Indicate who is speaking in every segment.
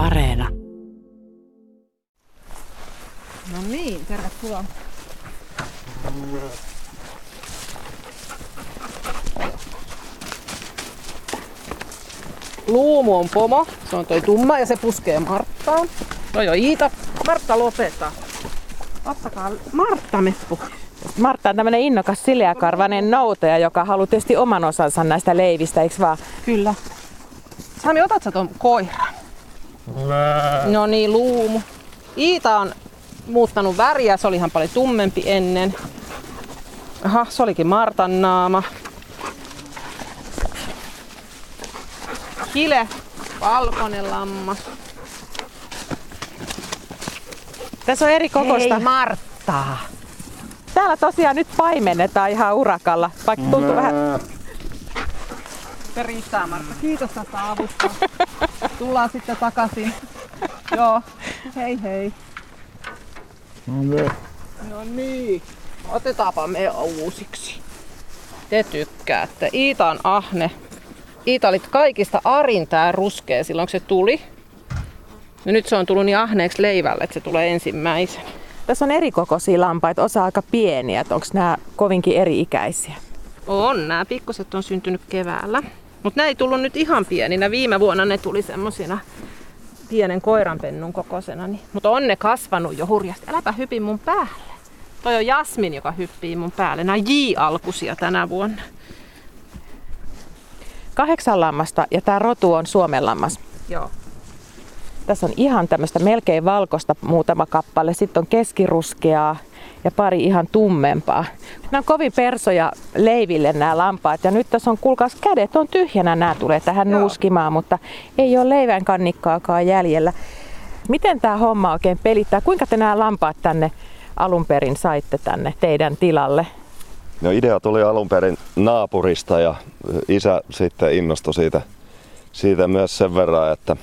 Speaker 1: Areena.
Speaker 2: No niin, tervetuloa. Luumu on pomo, se on toi tumma ja se puskee Marttaan. No jo Iita, Martta lopeta. Ottakaa Martta Meppu.
Speaker 3: Martta on tämmöinen innokas sileäkarvainen noutaja, joka haluaa tietysti oman osansa näistä leivistä, eikö vaan?
Speaker 2: Kyllä. Sami, otat sä ton koiran? No niin, luumu. Iita on muuttanut väriä, se oli ihan paljon tummempi ennen. Aha, se olikin Martan naama. Kile, valkoinen lammas.
Speaker 3: Tässä on eri kokosta.
Speaker 2: Hei Marttaa.
Speaker 3: Täällä tosiaan nyt paimennetaan ihan urakalla, vaikka tuntuu vähän...
Speaker 2: Se riittää Martta. Kiitos tästä avusta. Tullaan sitten takaisin. Joo. Hei hei. No niin. Otetaanpa me uusiksi. Te tykkäätte. Iita on ahne. Iita oli kaikista arin tää ruskea silloin kun se tuli. Ja nyt se on tullut niin ahneeksi leivälle, että se tulee ensimmäisenä.
Speaker 3: Tässä on eri kokoisia lampaita, osa aika pieniä, onko nämä kovinkin eri-ikäisiä?
Speaker 2: On, nämä pikkuset on syntynyt keväällä. Mutta nämä ei tullut nyt ihan pieninä. Viime vuonna ne tuli semmosina pienen koiranpennun kokoisena. Niin. Mutta on ne kasvanut jo hurjasti. Äläpä hypi mun päälle. Toi on Jasmin, joka hyppii mun päälle. Nämä J-alkusia tänä vuonna.
Speaker 3: Kahdeksan lammasta ja tämä rotu on Suomen lammas.
Speaker 2: Joo.
Speaker 3: Tässä on ihan tämmöistä melkein valkoista muutama kappale, sitten on keskiruskeaa ja pari ihan tummempaa. Nämä on kovin persoja leiville nämä lampaat ja nyt tässä on, kuulkaas, kädet on tyhjänä, nämä tulee tähän
Speaker 2: Joo.
Speaker 3: nuuskimaan, mutta ei ole leivän kannikkaakaan jäljellä. Miten tämä homma oikein pelittää? Kuinka te nämä lampaat tänne alun perin saitte tänne teidän tilalle?
Speaker 4: No idea tuli alun perin naapurista ja isä sitten innostui siitä, siitä myös sen verran, että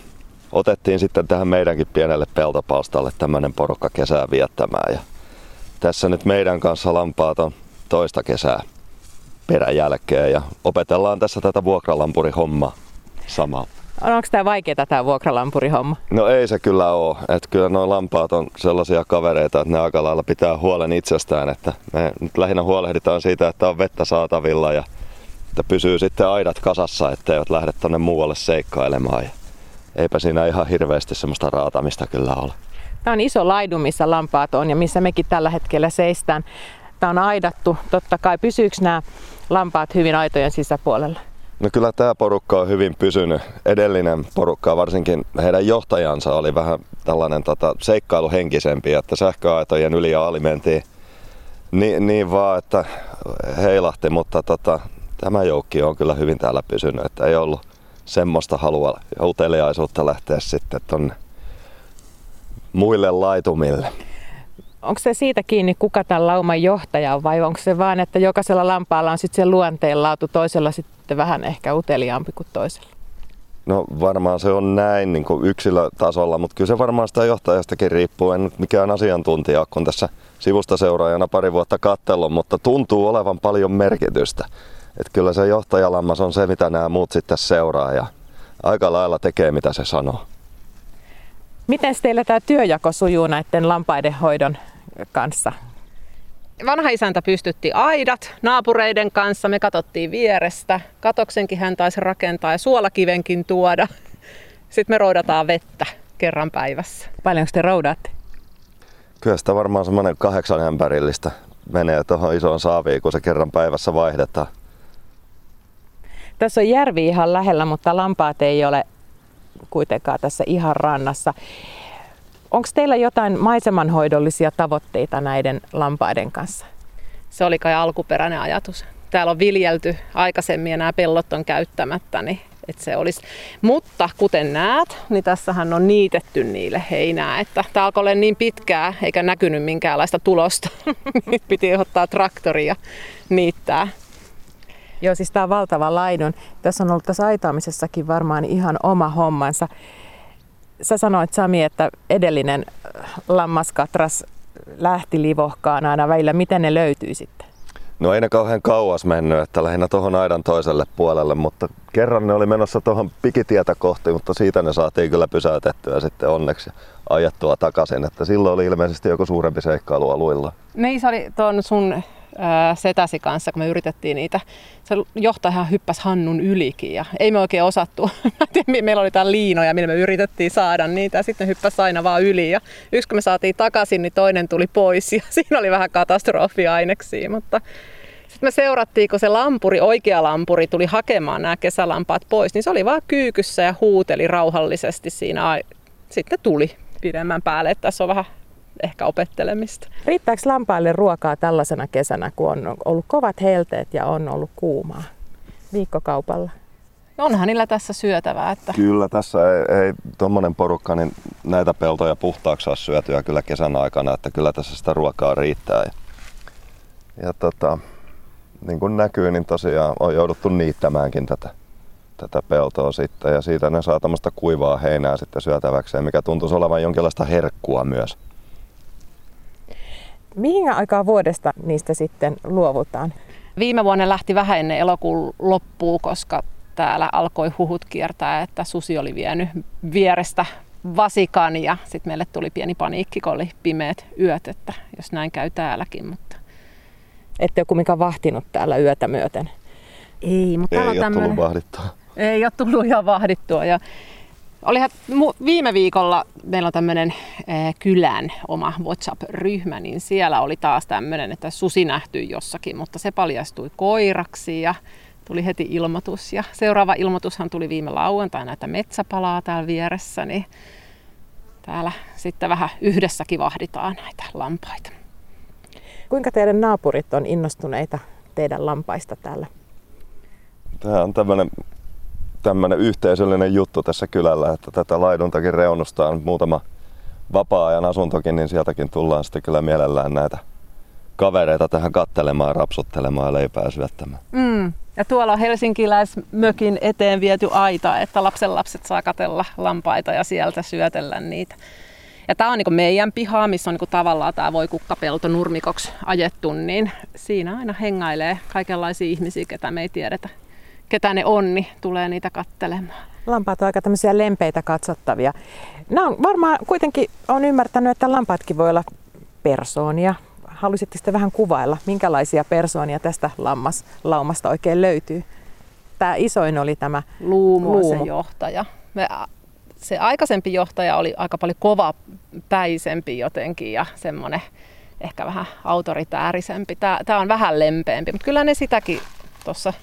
Speaker 4: otettiin sitten tähän meidänkin pienelle peltopalstalle tämmöinen porukka kesää viettämään. Ja tässä nyt meidän kanssa lampaat on toista kesää peräjälkeen ja opetellaan tässä tätä vuokralampurihommaa samalla.
Speaker 3: Onko tämä vaikeaa tämä vuokralampurihomma?
Speaker 4: No ei se kyllä ole. Että kyllä nuo lampaat on sellaisia kavereita, että ne aika lailla pitää huolen itsestään. Että me nyt lähinnä huolehditaan siitä, että on vettä saatavilla ja että pysyy sitten aidat kasassa, etteivät lähde tonne muualle seikkailemaan. Ja eipä siinä ihan hirveästi semmoista raatamista kyllä ole.
Speaker 3: Tämä on iso laidu, missä lampaat on ja missä mekin tällä hetkellä seistään. Tämä on aidattu. Totta kai pysyykö nämä lampaat hyvin aitojen sisäpuolella?
Speaker 4: No kyllä tämä porukka on hyvin pysynyt. Edellinen porukka, varsinkin heidän johtajansa, oli vähän tällainen tota, seikkailuhenkisempi, että sähköaitojen yli ja ali mentiin niin, niin vaan, että heilahti, mutta tota, tämä joukki on kyllä hyvin täällä pysynyt, että ei ollut semmoista halua uteliaisuutta lähteä sitten tonne muille laitumille.
Speaker 3: Onko se siitä kiinni, kuka tämän lauman johtaja on vai onko se vaan, että jokaisella lampaalla on sitten se luonteenlaatu, toisella sitten vähän ehkä uteliaampi kuin toisella?
Speaker 4: No varmaan se on näin niin kuin yksilötasolla, mutta kyllä se varmaan sitä johtajastakin riippuu. En nyt mikään asiantuntija, kun tässä sivusta seuraajana pari vuotta kattellut, mutta tuntuu olevan paljon merkitystä. Että kyllä se johtajalammas on se, mitä nämä muut sitten seuraa ja aika lailla tekee, mitä se sanoo.
Speaker 3: Miten teillä tämä työjako sujuu näiden lampaiden hoidon kanssa?
Speaker 2: Vanha isäntä pystytti aidat naapureiden kanssa. Me katsottiin vierestä. Katoksenkin hän taisi rakentaa ja suolakivenkin tuoda. Sitten me roudataan vettä kerran päivässä.
Speaker 3: Paljonko te roudaatte?
Speaker 4: Kyllä sitä varmaan semmoinen kahdeksan ämpärillistä menee tuohon isoon saaviin, kun se kerran päivässä vaihdetaan.
Speaker 3: Tässä on järvi ihan lähellä, mutta lampaat ei ole kuitenkaan tässä ihan rannassa. Onko teillä jotain maisemanhoidollisia tavoitteita näiden lampaiden kanssa?
Speaker 2: Se oli kai alkuperäinen ajatus. Täällä on viljelty aikaisemmin ja nämä pellot on käyttämättä, niin että se olisi. Mutta kuten näet, niin tässähän on niitetty niille heinää, että tämä alkoi olla niin pitkää eikä näkynyt minkäänlaista tulosta. piti ottaa traktoria niittää.
Speaker 3: Joo, siis tämä on valtava laidun. Tässä on ollut tässä aitaamisessakin varmaan ihan oma hommansa. Sä sanoit Sami, että edellinen lammaskatras lähti livohkaan aina välillä. Miten ne löytyy sitten?
Speaker 4: No ei ne kauhean kauas mennyt, että lähinnä tuohon aidan toiselle puolelle, mutta kerran ne oli menossa tuohon pikitietä kohti, mutta siitä ne saatiin kyllä pysäytettyä sitten onneksi ajettua takaisin, että silloin oli ilmeisesti joku suurempi seikkailu aluilla.
Speaker 2: Niin se oli tuon sun setäsi kanssa, kun me yritettiin niitä. Se johtaja hyppäsi Hannun ylikin ja ei me oikein osattu. Meillä oli täällä liinoja, millä me yritettiin saada niitä ja sitten hyppäsi aina vaan yli. Ja yksi kun me saatiin takaisin, niin toinen tuli pois ja siinä oli vähän katastrofiaineksia, mutta sitten me seurattiin, kun se lampuri, oikea lampuri, tuli hakemaan nämä kesälampaat pois, niin se oli vaan kyykyssä ja huuteli rauhallisesti siinä. Sitten tuli pidemmän päälle, että tässä on vähän ehkä opettelemista.
Speaker 3: Riittääkö lampaille ruokaa tällaisena kesänä, kun on ollut kovat helteet ja on ollut kuumaa viikkokaupalla?
Speaker 2: Onhan niillä tässä syötävää. Että...
Speaker 4: Kyllä, tässä ei, ei tuommoinen porukka niin näitä peltoja puhtaaksi saa syötyä kyllä kesän aikana, että kyllä tässä sitä ruokaa riittää. Ja, ja tota, niin kuin näkyy, niin tosiaan on jouduttu niittämäänkin tätä, tätä peltoa sitten ja siitä ne saa tämmöistä kuivaa heinää sitten syötäväkseen, mikä tuntuisi olevan jonkinlaista herkkua myös.
Speaker 3: Mihin aikaa vuodesta niistä sitten luovutaan?
Speaker 2: Viime vuonna lähti vähän ennen elokuun loppua, koska täällä alkoi huhut kiertää, että susi oli vienyt vierestä vasikan ja sitten meille tuli pieni paniikki, kun oli pimeät yöt, että jos näin käy täälläkin. Mutta...
Speaker 3: Ette ole kumminkaan vahtinut täällä yötä myöten?
Speaker 2: Ei, mutta
Speaker 4: ei on tämmönen... tullut vahdittua.
Speaker 2: Ei ole tullut ihan vahdittua. Ja Olihan viime viikolla meillä on tämmöinen eh, kylän oma WhatsApp-ryhmä, niin siellä oli taas tämmöinen, että susi nähtyi jossakin, mutta se paljastui koiraksi ja tuli heti ilmoitus. Ja seuraava ilmoitushan tuli viime lauantaina, että metsä palaa täällä vieressä, niin täällä sitten vähän yhdessäkin vahditaan näitä lampaita.
Speaker 3: Kuinka teidän naapurit on innostuneita teidän lampaista täällä?
Speaker 4: Tämä on tämmöinen tämmöinen yhteisöllinen juttu tässä kylällä, että tätä laiduntakin reunustaan muutama vapaa-ajan asuntokin, niin sieltäkin tullaan sitten kyllä mielellään näitä kavereita tähän kattelemaan, rapsuttelemaan ja leipää syöttämään.
Speaker 2: Mm. Ja tuolla on helsinkiläismökin eteen viety aita, että lapsenlapset saa katella lampaita ja sieltä syötellä niitä. Ja tämä on niin meidän piha, missä on niin tavallaan tämä voi kukkapelto nurmikoksi ajettu, niin siinä aina hengailee kaikenlaisia ihmisiä, ketä me ei tiedetä ketä ne on, niin tulee niitä kattelemaan.
Speaker 3: Lampaat on aika tämmöisiä lempeitä katsottavia. Nämä on varmaan kuitenkin on ymmärtänyt, että lampaatkin voi olla persoonia. Haluaisitte sitten vähän kuvailla, minkälaisia persoonia tästä lammaslaumasta oikein löytyy? Tämä isoin oli tämä
Speaker 2: Luumu, Luumu. se johtaja. Me, se aikaisempi johtaja oli aika paljon kovapäisempi jotenkin ja semmoinen ehkä vähän autoritäärisempi. Tämä, tämä on vähän lempeämpi, mutta kyllä ne sitäkin tuossa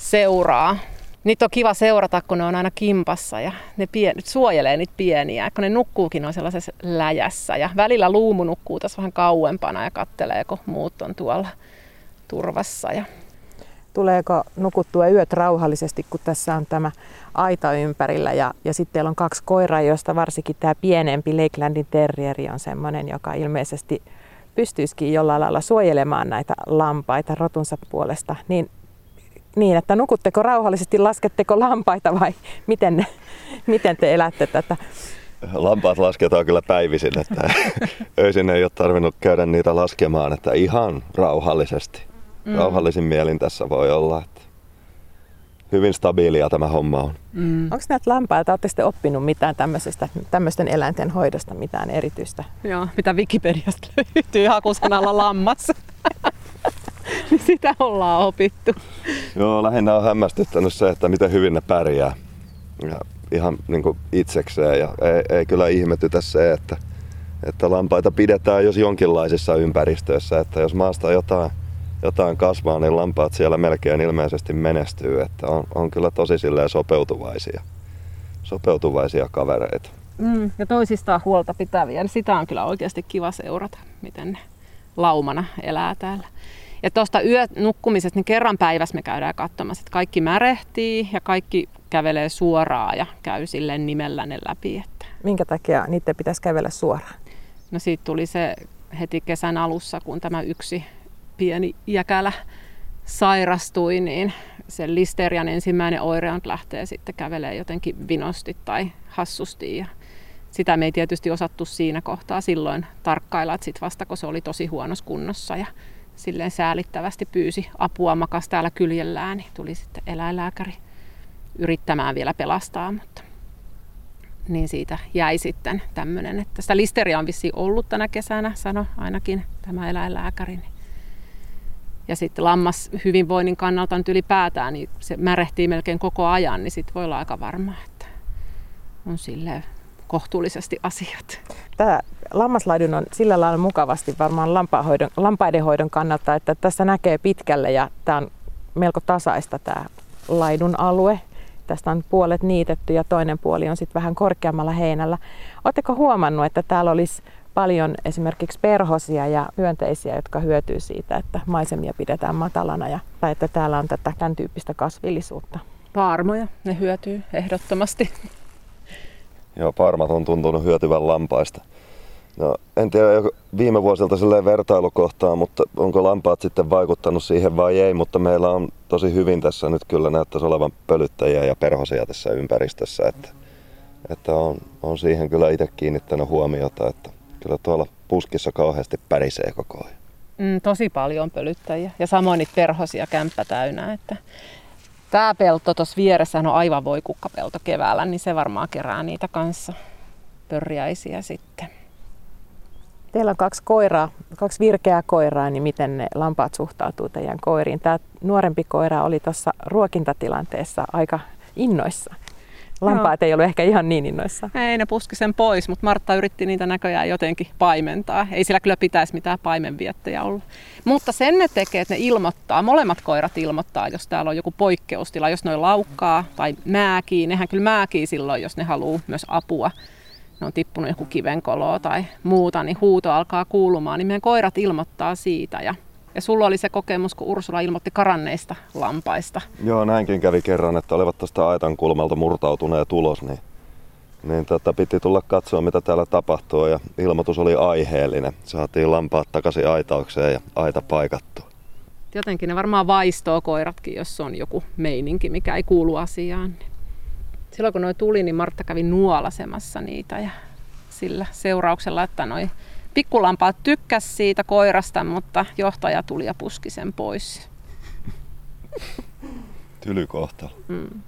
Speaker 2: seuraa. Niitä on kiva seurata, kun ne on aina kimpassa ja ne pien, suojelee niitä pieniä, kun ne nukkuukin on sellaisessa läjässä. Ja välillä luumu nukkuu tässä vähän kauempana ja kattelee, kun muut on tuolla turvassa. Ja...
Speaker 3: Tuleeko nukuttua yöt rauhallisesti, kun tässä on tämä aita ympärillä ja, ja sitten teillä on kaksi koiraa, joista varsinkin tämä pienempi Lakelandin terrieri on sellainen, joka ilmeisesti pystyisikin jollain lailla suojelemaan näitä lampaita rotunsa puolesta, niin niin, että nukutteko rauhallisesti, lasketteko lampaita vai miten, miten te elätte tätä?
Speaker 4: Lampaat lasketaan kyllä päivisin, että öisin ei ole tarvinnut käydä niitä laskemaan, että ihan rauhallisesti. Mm. Rauhallisin mielin tässä voi olla. Että hyvin stabiilia tämä homma on.
Speaker 3: Mm. Onko näitä lampaita, olette sitten oppinut mitään tämmöisestä, tämmöisten eläinten hoidosta, mitään erityistä?
Speaker 2: Joo, mitä Wikipediasta löytyy hakusanalla lammas. Niin sitä ollaan opittu.
Speaker 4: Joo, lähinnä on hämmästyttänyt se, että miten hyvin ne pärjää. Ja ihan niin kuin itsekseen. Ja ei, ei kyllä ihmetytä se, että, että lampaita pidetään jos jonkinlaisissa ympäristöissä. Että jos maasta jotain, jotain kasvaa, niin lampaat siellä melkein ilmeisesti menestyy. Että on, on kyllä tosi sopeutuvaisia, sopeutuvaisia kavereita.
Speaker 2: Mm, ja toisistaan huolta pitäviä. Sitä on kyllä oikeasti kiva seurata, miten ne laumana elää täällä. Ja tuosta yönukkumisesta, niin kerran päivässä me käydään katsomassa, että kaikki märehtii ja kaikki kävelee suoraan ja käy silleen nimellä ne läpi. Että.
Speaker 3: Minkä takia niiden pitäisi kävellä suoraan?
Speaker 2: No siitä tuli se heti kesän alussa, kun tämä yksi pieni jäkälä sairastui, niin se listerian ensimmäinen oire lähtee sitten kävelee jotenkin vinosti tai hassusti. Ja sitä me ei tietysti osattu siinä kohtaa silloin tarkkailla, että sitten vasta kun se oli tosi huonossa kunnossa ja silleen säälittävästi pyysi apua, makas täällä kyljellään, niin tuli sitten eläinlääkäri yrittämään vielä pelastaa, mutta niin siitä jäi sitten tämmöinen, että sitä listeria on vissi ollut tänä kesänä, sano ainakin tämä eläinlääkäri. Ja sitten lammas hyvinvoinnin kannalta nyt ylipäätään, niin se märehtii melkein koko ajan, niin sitten voi olla aika varma, että on sille kohtuullisesti asiat.
Speaker 3: Tämä lammaslaidun on sillä lailla mukavasti varmaan lampaiden hoidon kannalta, että tässä näkee pitkälle ja tämä on melko tasaista tämä laidun alue. Tästä on puolet niitetty ja toinen puoli on sitten vähän korkeammalla heinällä. Oletteko huomannut, että täällä olisi paljon esimerkiksi perhosia ja hyönteisiä, jotka hyötyy siitä, että maisemia pidetään matalana ja tai että täällä on tätä tämän tyyppistä kasvillisuutta?
Speaker 2: Paarmoja, ne hyötyy ehdottomasti.
Speaker 4: Joo, parmat on tuntunut hyötyvän lampaista. No, en tiedä viime vuosilta silleen vertailukohtaa, mutta onko lampaat sitten vaikuttanut siihen vai ei, mutta meillä on tosi hyvin tässä nyt kyllä näyttäisi olevan pölyttäjiä ja perhosia tässä ympäristössä, että, että on, on siihen kyllä itse kiinnittänyt huomiota, että kyllä tuolla puskissa kauheasti pärisee koko ajan.
Speaker 2: Mm, tosi paljon pölyttäjiä ja samoin niitä perhosia kämppä täynnä, että Tämä pelto tuossa vieressä on aivan voikukkapelto keväällä, niin se varmaan kerää niitä kanssa pörjäisiä sitten.
Speaker 3: Teillä on kaksi koiraa, kaksi virkeää koiraa, niin miten ne lampaat suhtautuu teidän koiriin? Tämä nuorempi koira oli tuossa ruokintatilanteessa aika innoissa. Lampaat ei ollut ehkä ihan niin innoissa.
Speaker 2: Ei, ne puski sen pois, mutta Martta yritti niitä näköjään jotenkin paimentaa. Ei sillä kyllä pitäisi mitään paimenviettejä olla. Mutta sen ne tekee, että ne ilmoittaa, molemmat koirat ilmoittaa, jos täällä on joku poikkeustila, jos ne laukkaa tai määkii. Nehän kyllä määkii silloin, jos ne haluaa myös apua. Ne on tippunut joku kivenkoloa tai muuta, niin huuto alkaa kuulumaan, niin meidän koirat ilmoittaa siitä. Ja ja sulla oli se kokemus, kun Ursula ilmoitti karanneista lampaista.
Speaker 4: Joo, näinkin kävi kerran, että olivat tuosta aitan kulmalta murtautuneet ulos, niin, niin tota, piti tulla katsoa, mitä täällä tapahtuu, ja ilmoitus oli aiheellinen. Saatiin lampaat takaisin aitaukseen ja aita paikattu.
Speaker 2: Jotenkin ne varmaan vaistoo koiratkin, jos on joku meininki, mikä ei kuulu asiaan. Silloin kun noi tuli, niin Martta kävi nuolasemassa niitä ja sillä seurauksella, että noi Pikkulampaat tykkäs siitä koirasta, mutta johtaja tuli ja puski sen pois.
Speaker 4: Tylykohtalo.
Speaker 2: Mm.